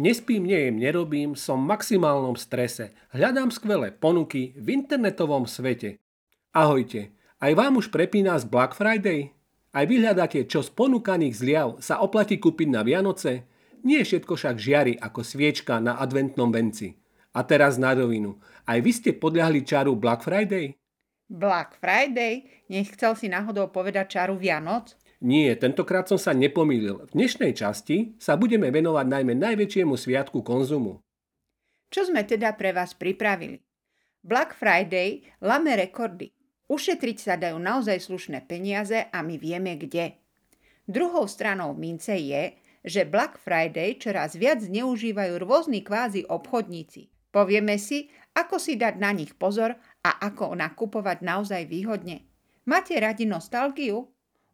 Nespím, nejem, nerobím, som v maximálnom strese. Hľadám skvelé ponuky v internetovom svete. Ahojte, aj vám už prepína z Black Friday? Aj vy hľadáte, čo z ponúkaných zliav sa oplatí kúpiť na Vianoce? Nie všetko však žiari ako sviečka na adventnom venci. A teraz na rovinu. Aj vy ste podľahli čaru Black Friday? Black Friday? Nechcel si náhodou povedať čaru Vianoc? Nie, tentokrát som sa nepomýlil. V dnešnej časti sa budeme venovať najmä najväčšiemu sviatku konzumu. Čo sme teda pre vás pripravili? Black Friday lame rekordy. Ušetriť sa dajú naozaj slušné peniaze a my vieme kde. Druhou stranou mince je, že Black Friday čoraz viac zneužívajú rôzni kvázi obchodníci. Povieme si, ako si dať na nich pozor a ako nakupovať naozaj výhodne. Máte radi nostalgiu?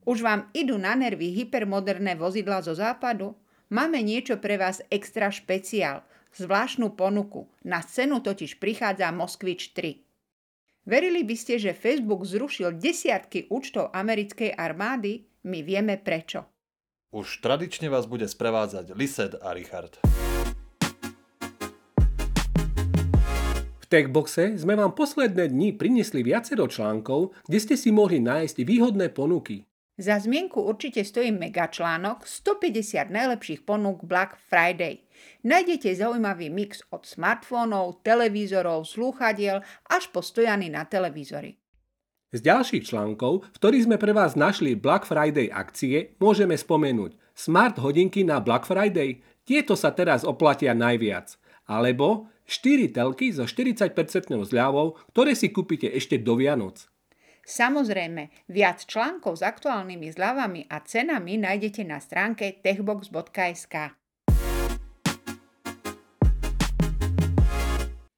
Už vám idú na nervy hypermoderné vozidla zo západu? Máme niečo pre vás extra špeciál, zvláštnu ponuku. Na scénu totiž prichádza Moskvič 3. Verili by ste, že Facebook zrušil desiatky účtov americkej armády? My vieme prečo. Už tradične vás bude sprevádzať Lised a Richard. V Techboxe sme vám posledné dni priniesli viacero článkov, kde ste si mohli nájsť výhodné ponuky. Za zmienku určite stojí megačlánok 150 najlepších ponúk Black Friday. Nájdete zaujímavý mix od smartfónov, televízorov, slúchadiel až po stojany na televízory. Z ďalších článkov, v ktorých sme pre vás našli Black Friday akcie, môžeme spomenúť Smart hodinky na Black Friday. Tieto sa teraz oplatia najviac. Alebo 4 telky so 40% zľavou, ktoré si kúpite ešte do Vianoc. Samozrejme, viac článkov s aktuálnymi zľavami a cenami nájdete na stránke techbox.sk.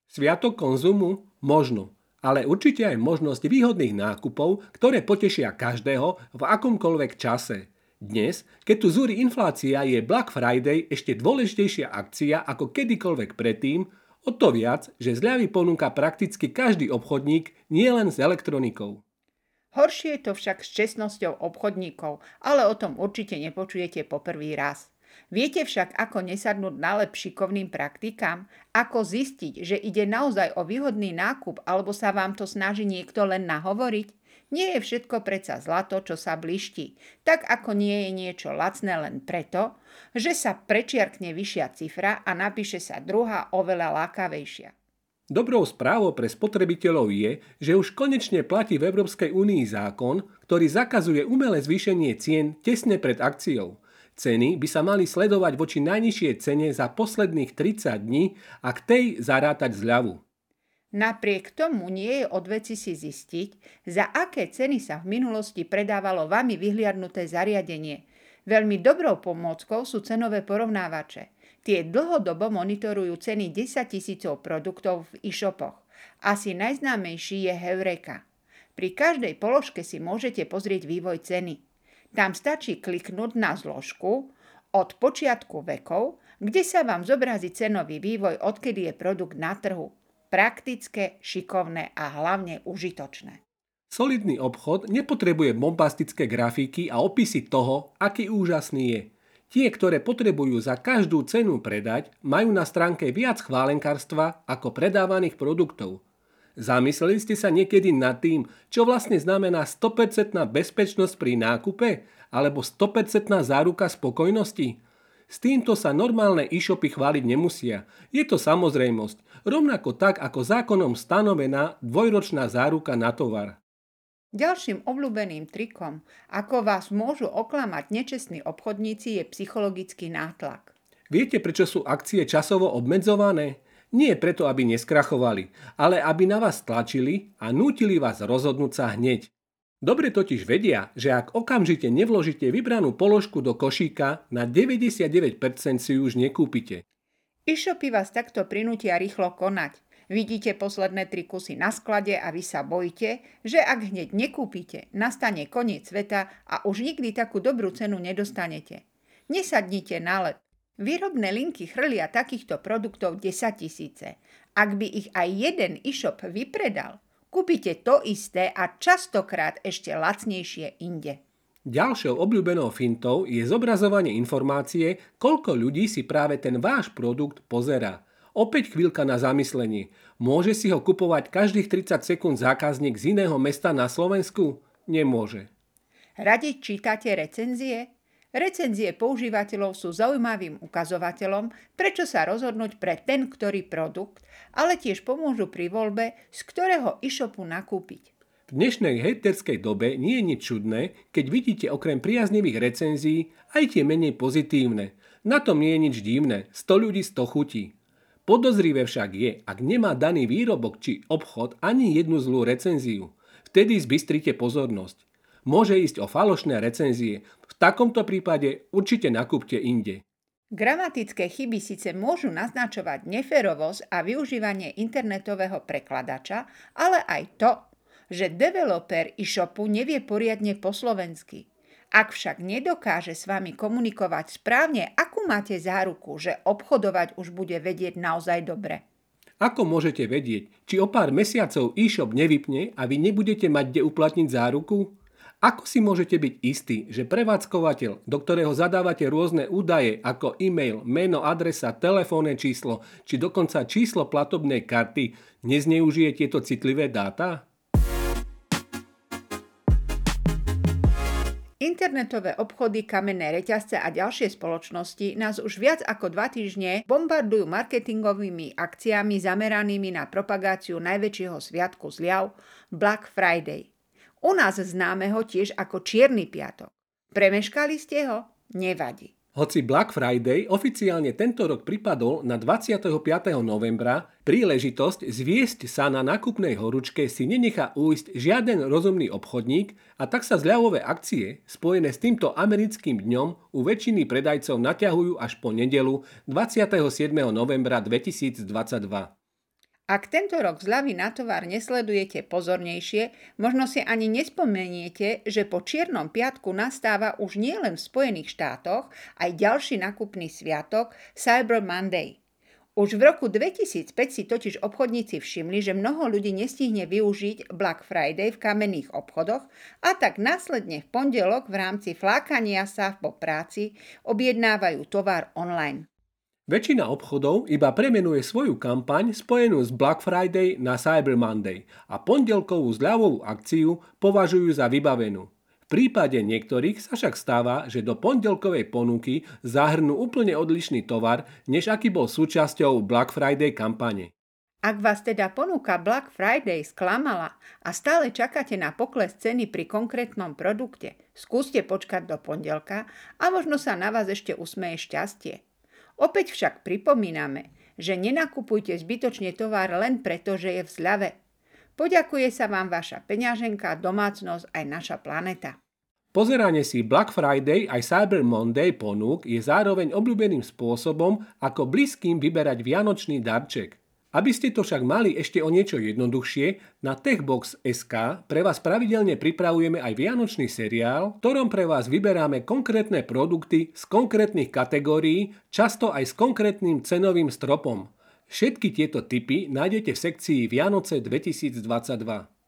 Sviatok konzumu? Možno. Ale určite aj možnosť výhodných nákupov, ktoré potešia každého v akomkoľvek čase. Dnes, keď tu zúri inflácia, je Black Friday ešte dôležitejšia akcia ako kedykoľvek predtým, o to viac, že zľavy ponúka prakticky každý obchodník, nielen s elektronikou. Horšie je to však s čestnosťou obchodníkov, ale o tom určite nepočujete po prvý raz. Viete však, ako nesadnúť na lep šikovným praktikám? Ako zistiť, že ide naozaj o výhodný nákup alebo sa vám to snaží niekto len nahovoriť? Nie je všetko predsa zlato, čo sa bliští. Tak ako nie je niečo lacné len preto, že sa prečiarkne vyššia cifra a napíše sa druhá oveľa lákavejšia. Dobrou správou pre spotrebiteľov je, že už konečne platí v Európskej únii zákon, ktorý zakazuje umelé zvýšenie cien tesne pred akciou. Ceny by sa mali sledovať voči najnižšej cene za posledných 30 dní a k tej zarátať zľavu. Napriek tomu nie je od veci si zistiť, za aké ceny sa v minulosti predávalo vami vyhliadnuté zariadenie. Veľmi dobrou pomôckou sú cenové porovnávače – Tie dlhodobo monitorujú ceny 10 tisícov produktov v e-shopoch. Asi najznámejší je Heureka. Pri každej položke si môžete pozrieť vývoj ceny. Tam stačí kliknúť na zložku od počiatku vekov, kde sa vám zobrazí cenový vývoj, odkedy je produkt na trhu. Praktické, šikovné a hlavne užitočné. Solidný obchod nepotrebuje bombastické grafiky a opisy toho, aký úžasný je – Tie, ktoré potrebujú za každú cenu predať, majú na stránke viac chválenkárstva ako predávaných produktov. Zamysleli ste sa niekedy nad tým, čo vlastne znamená 100% bezpečnosť pri nákupe alebo 100% záruka spokojnosti? S týmto sa normálne e-shopy chváliť nemusia. Je to samozrejmosť, rovnako tak ako zákonom stanovená dvojročná záruka na tovar. Ďalším obľúbeným trikom, ako vás môžu oklamať nečestní obchodníci, je psychologický nátlak. Viete, prečo sú akcie časovo obmedzované? Nie preto, aby neskrachovali, ale aby na vás tlačili a nútili vás rozhodnúť sa hneď. Dobre totiž vedia, že ak okamžite nevložíte vybranú položku do košíka, na 99% si ju už nekúpite. E-shopy vás takto prinútia rýchlo konať. Vidíte posledné tri kusy na sklade a vy sa bojíte, že ak hneď nekúpite, nastane koniec sveta a už nikdy takú dobrú cenu nedostanete. Nesadnite na. Výrobné linky chrlia takýchto produktov 10 tisíce. Ak by ich aj jeden e-shop vypredal, kúpite to isté a častokrát ešte lacnejšie inde. Ďalšou obľúbenou fintou je zobrazovanie informácie, koľko ľudí si práve ten váš produkt pozerá. Opäť chvíľka na zamyslenie. Môže si ho kupovať každých 30 sekúnd zákazník z iného mesta na Slovensku? Nemôže. Radi čítate recenzie? Recenzie používateľov sú zaujímavým ukazovateľom, prečo sa rozhodnúť pre ten ktorý produkt, ale tiež pomôžu pri voľbe, z ktorého e-shopu nakúpiť. V dnešnej hejterskej dobe nie je nič čudné, keď vidíte okrem priaznivých recenzií aj tie menej pozitívne. Na tom nie je nič divné, 100 ľudí 100 chutí. Podozrivé však je, ak nemá daný výrobok či obchod ani jednu zlú recenziu. Vtedy zbystrite pozornosť. Môže ísť o falošné recenzie. V takomto prípade určite nakúpte inde. Gramatické chyby síce môžu naznačovať neferovosť a využívanie internetového prekladača, ale aj to, že developer e-shopu nevie poriadne po slovensky. Ak však nedokáže s vami komunikovať správne, akú máte záruku, že obchodovať už bude vedieť naozaj dobre? Ako môžete vedieť, či o pár mesiacov e-shop nevypne a vy nebudete mať kde uplatniť záruku? Ako si môžete byť istí, že prevádzkovateľ, do ktorého zadávate rôzne údaje ako e-mail, meno, adresa, telefónne číslo či dokonca číslo platobnej karty, nezneužije tieto citlivé dáta? Internetové obchody, kamenné reťazce a ďalšie spoločnosti nás už viac ako dva týždne bombardujú marketingovými akciami zameranými na propagáciu najväčšieho sviatku zľav Black Friday – u nás známeho tiež ako Čierny piatok. Premeškali ste ho? Nevadí. Hoci Black Friday oficiálne tento rok pripadol na 25. novembra, príležitosť zviesť sa na nákupnej horúčke si nenechá újsť žiaden rozumný obchodník a tak sa zľavové akcie spojené s týmto americkým dňom u väčšiny predajcov naťahujú až po nedelu 27. novembra 2022. Ak tento rok zľavy na tovar nesledujete pozornejšie, možno si ani nespomeniete, že po Čiernom piatku nastáva už nielen v Spojených štátoch aj ďalší nakupný sviatok Cyber Monday. Už v roku 2005 si totiž obchodníci všimli, že mnoho ľudí nestihne využiť Black Friday v kamenných obchodoch a tak následne v pondelok v rámci flákania sa po práci objednávajú tovar online. Väčšina obchodov iba premenuje svoju kampaň spojenú s Black Friday na Cyber Monday a pondelkovú zľavovú akciu považujú za vybavenú. V prípade niektorých sa však stáva, že do pondelkovej ponuky zahrnú úplne odlišný tovar, než aký bol súčasťou Black Friday kampane. Ak vás teda ponuka Black Friday sklamala a stále čakáte na pokles ceny pri konkrétnom produkte, skúste počkať do pondelka a možno sa na vás ešte usmeje šťastie. Opäť však pripomíname, že nenakupujte zbytočne tovar len preto, že je v zľave. Poďakuje sa vám vaša peňaženka, domácnosť aj naša planeta. Pozeranie si Black Friday aj Cyber Monday ponúk je zároveň obľúbeným spôsobom, ako blízkym vyberať vianočný darček – aby ste to však mali ešte o niečo jednoduchšie, na Techbox.sk pre vás pravidelne pripravujeme aj vianočný seriál, ktorom pre vás vyberáme konkrétne produkty z konkrétnych kategórií, často aj s konkrétnym cenovým stropom. Všetky tieto typy nájdete v sekcii Vianoce 2022.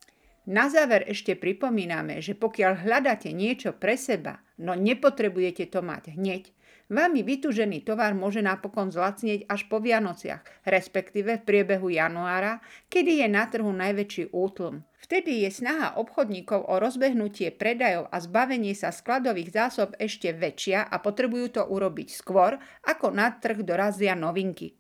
Na záver ešte pripomíname, že pokiaľ hľadáte niečo pre seba, no nepotrebujete to mať hneď, Vami vytužený tovar môže napokon zlacnieť až po Vianociach, respektíve v priebehu januára, kedy je na trhu najväčší útlm. Vtedy je snaha obchodníkov o rozbehnutie predajov a zbavenie sa skladových zásob ešte väčšia a potrebujú to urobiť skôr, ako na trh dorazia novinky.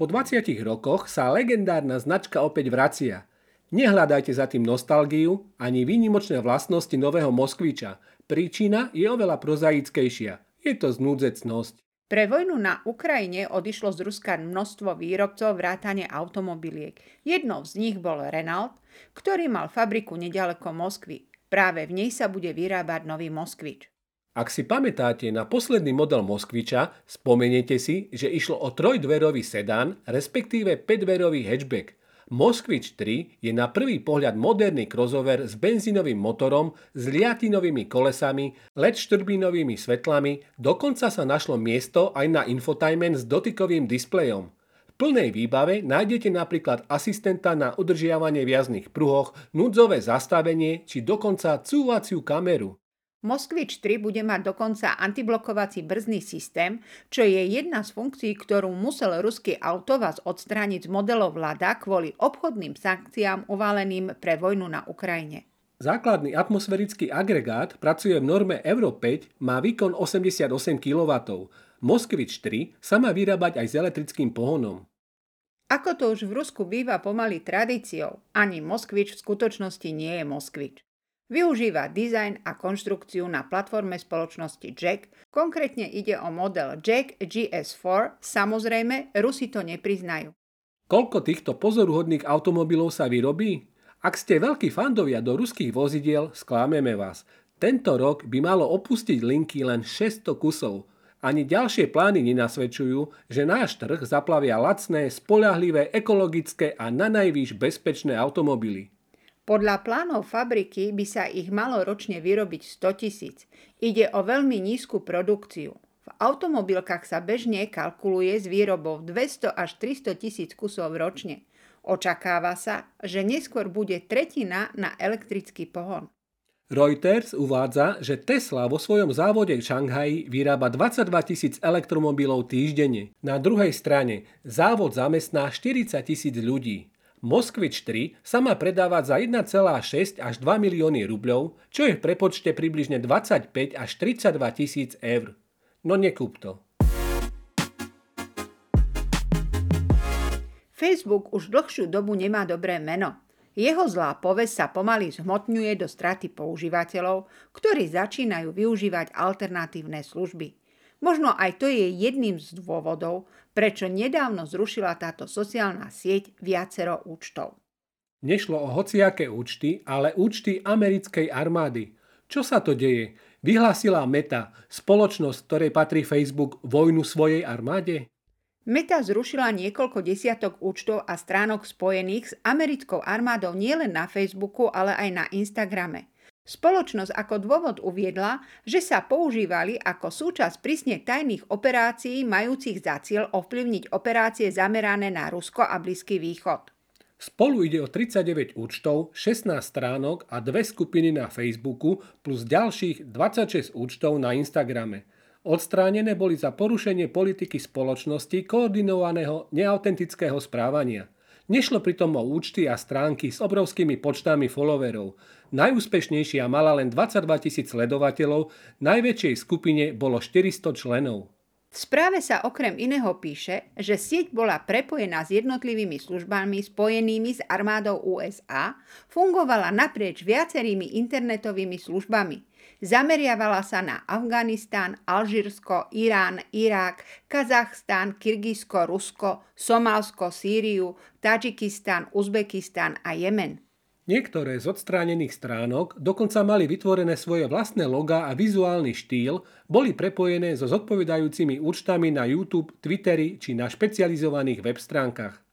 Po 20 rokoch sa legendárna značka opäť vracia – Nehľadajte za tým nostalgiu ani výnimočné vlastnosti nového Moskviča. Príčina je oveľa prozaickejšia. Je to znúdzecnosť. Pre vojnu na Ukrajine odišlo z Ruska množstvo výrobcov vrátane automobiliek. Jednou z nich bol Renault, ktorý mal fabriku nedaleko Moskvy. Práve v nej sa bude vyrábať nový Moskvič. Ak si pamätáte na posledný model Moskviča, spomeniete si, že išlo o trojdverový sedán, respektíve 5-dverový hatchback – Moskvič 3 je na prvý pohľad moderný crossover s benzínovým motorom, s liatinovými kolesami, LED šturbínovými svetlami, dokonca sa našlo miesto aj na infotainment s dotykovým displejom. plnej výbave nájdete napríklad asistenta na udržiavanie v jazdných pruhoch, núdzové zastavenie či dokonca cúvaciu kameru. Moskvič 3 bude mať dokonca antiblokovací brzdný systém, čo je jedna z funkcií, ktorú musel ruský autovaz odstrániť z modelov vláda kvôli obchodným sankciám uvaleným pre vojnu na Ukrajine. Základný atmosférický agregát pracuje v norme Euro 5, má výkon 88 kW. Moskvič 3 sa má vyrábať aj s elektrickým pohonom. Ako to už v Rusku býva pomaly tradíciou, ani Moskvič v skutočnosti nie je Moskvič. Využíva dizajn a konštrukciu na platforme spoločnosti Jack, konkrétne ide o model Jack GS4, samozrejme Rusi to nepriznajú. Koľko týchto pozoruhodných automobilov sa vyrobí? Ak ste veľkí fandovia do ruských vozidiel, sklámeme vás. Tento rok by malo opustiť linky len 600 kusov, ani ďalšie plány nenasvedčujú, že náš trh zaplavia lacné, spolahlivé, ekologické a na bezpečné automobily. Podľa plánov fabriky by sa ich malo ročne vyrobiť 100 tisíc. Ide o veľmi nízku produkciu. V automobilkách sa bežne kalkuluje s výrobou 200 až 300 tisíc kusov ročne. Očakáva sa, že neskôr bude tretina na elektrický pohon. Reuters uvádza, že Tesla vo svojom závode v Šanghaji vyrába 22 tisíc elektromobilov týždenne. Na druhej strane závod zamestná 40 tisíc ľudí. Moskvič 3 sa má predávať za 1,6 až 2 milióny rubľov, čo je v prepočte približne 25 až 32 tisíc eur. No nekúp to. Facebook už dlhšiu dobu nemá dobré meno. Jeho zlá povesť sa pomaly zhmotňuje do straty používateľov, ktorí začínajú využívať alternatívne služby. Možno aj to je jedným z dôvodov, prečo nedávno zrušila táto sociálna sieť viacero účtov. Nešlo o hociaké účty, ale účty americkej armády. Čo sa to deje? Vyhlásila Meta, spoločnosť, ktorej patrí Facebook, vojnu svojej armáde? Meta zrušila niekoľko desiatok účtov a stránok spojených s americkou armádou nielen na Facebooku, ale aj na Instagrame. Spoločnosť ako dôvod uviedla, že sa používali ako súčasť prísne tajných operácií majúcich za cieľ ovplyvniť operácie zamerané na Rusko a Blízky východ. Spolu ide o 39 účtov, 16 stránok a dve skupiny na Facebooku plus ďalších 26 účtov na Instagrame – Odstránené boli za porušenie politiky spoločnosti koordinovaného neautentického správania. Nešlo pritom o účty a stránky s obrovskými počtami followerov. Najúspešnejšia mala len 22 tisíc sledovateľov, najväčšej skupine bolo 400 členov. V správe sa okrem iného píše, že sieť bola prepojená s jednotlivými službami spojenými s armádou USA, fungovala naprieč viacerými internetovými službami. Zameriavala sa na Afganistán, Alžírsko, Irán, Irák, Kazachstán, Kyrgyzsko, Rusko, Somálsko, Sýriu, Tadžikistán, Uzbekistán a Jemen. Niektoré z odstránených stránok dokonca mali vytvorené svoje vlastné loga a vizuálny štýl, boli prepojené so zodpovedajúcimi účtami na YouTube, Twittery či na špecializovaných web stránkach.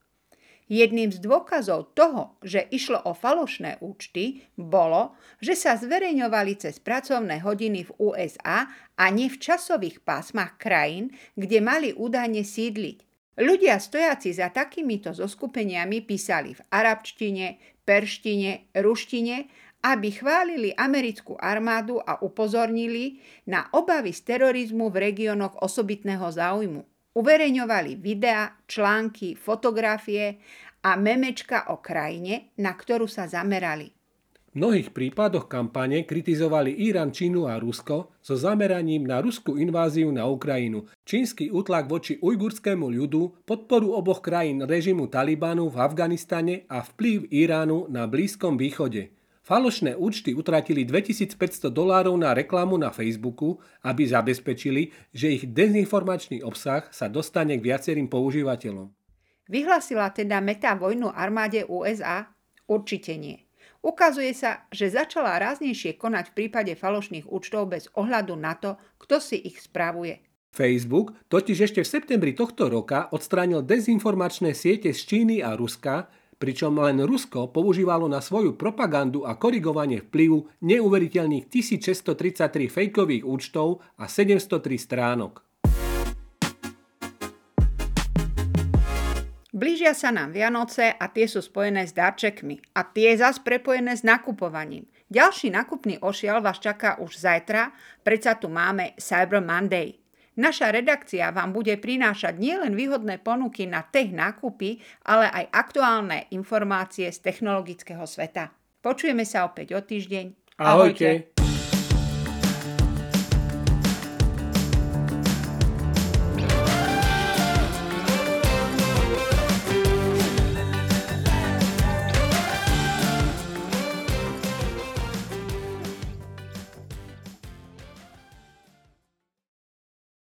Jedným z dôkazov toho, že išlo o falošné účty, bolo, že sa zverejňovali cez pracovné hodiny v USA a nie v časových pásmach krajín, kde mali údajne sídliť. Ľudia stojaci za takýmito zoskupeniami písali v arabčtine, perštine, ruštine, aby chválili americkú armádu a upozornili na obavy z terorizmu v regiónoch osobitného záujmu. Uverejňovali videá, články, fotografie a memečka o krajine, na ktorú sa zamerali mnohých prípadoch kampane kritizovali Irán, Čínu a Rusko so zameraním na ruskú inváziu na Ukrajinu, čínsky útlak voči ujgurskému ľudu, podporu oboch krajín režimu Talibanu v Afganistane a vplyv Iránu na Blízkom východe. Falošné účty utratili 2500 dolárov na reklamu na Facebooku, aby zabezpečili, že ich dezinformačný obsah sa dostane k viacerým používateľom. Vyhlasila teda Meta vojnu armáde USA? Určite nie. Ukazuje sa, že začala ráznejšie konať v prípade falošných účtov bez ohľadu na to, kto si ich správuje. Facebook totiž ešte v septembri tohto roka odstránil dezinformačné siete z Číny a Ruska, pričom len Rusko používalo na svoju propagandu a korigovanie vplyvu neuveriteľných 1633 fejkových účtov a 703 stránok. Blížia sa nám Vianoce a tie sú spojené s darčekmi a tie zas prepojené s nakupovaním. Ďalší nakupný ošial vás čaká už zajtra, predsa tu máme Cyber Monday. Naša redakcia vám bude prinášať nielen výhodné ponuky na tech nákupy, ale aj aktuálne informácie z technologického sveta. Počujeme sa opäť o týždeň. Ahojte. Ahojte.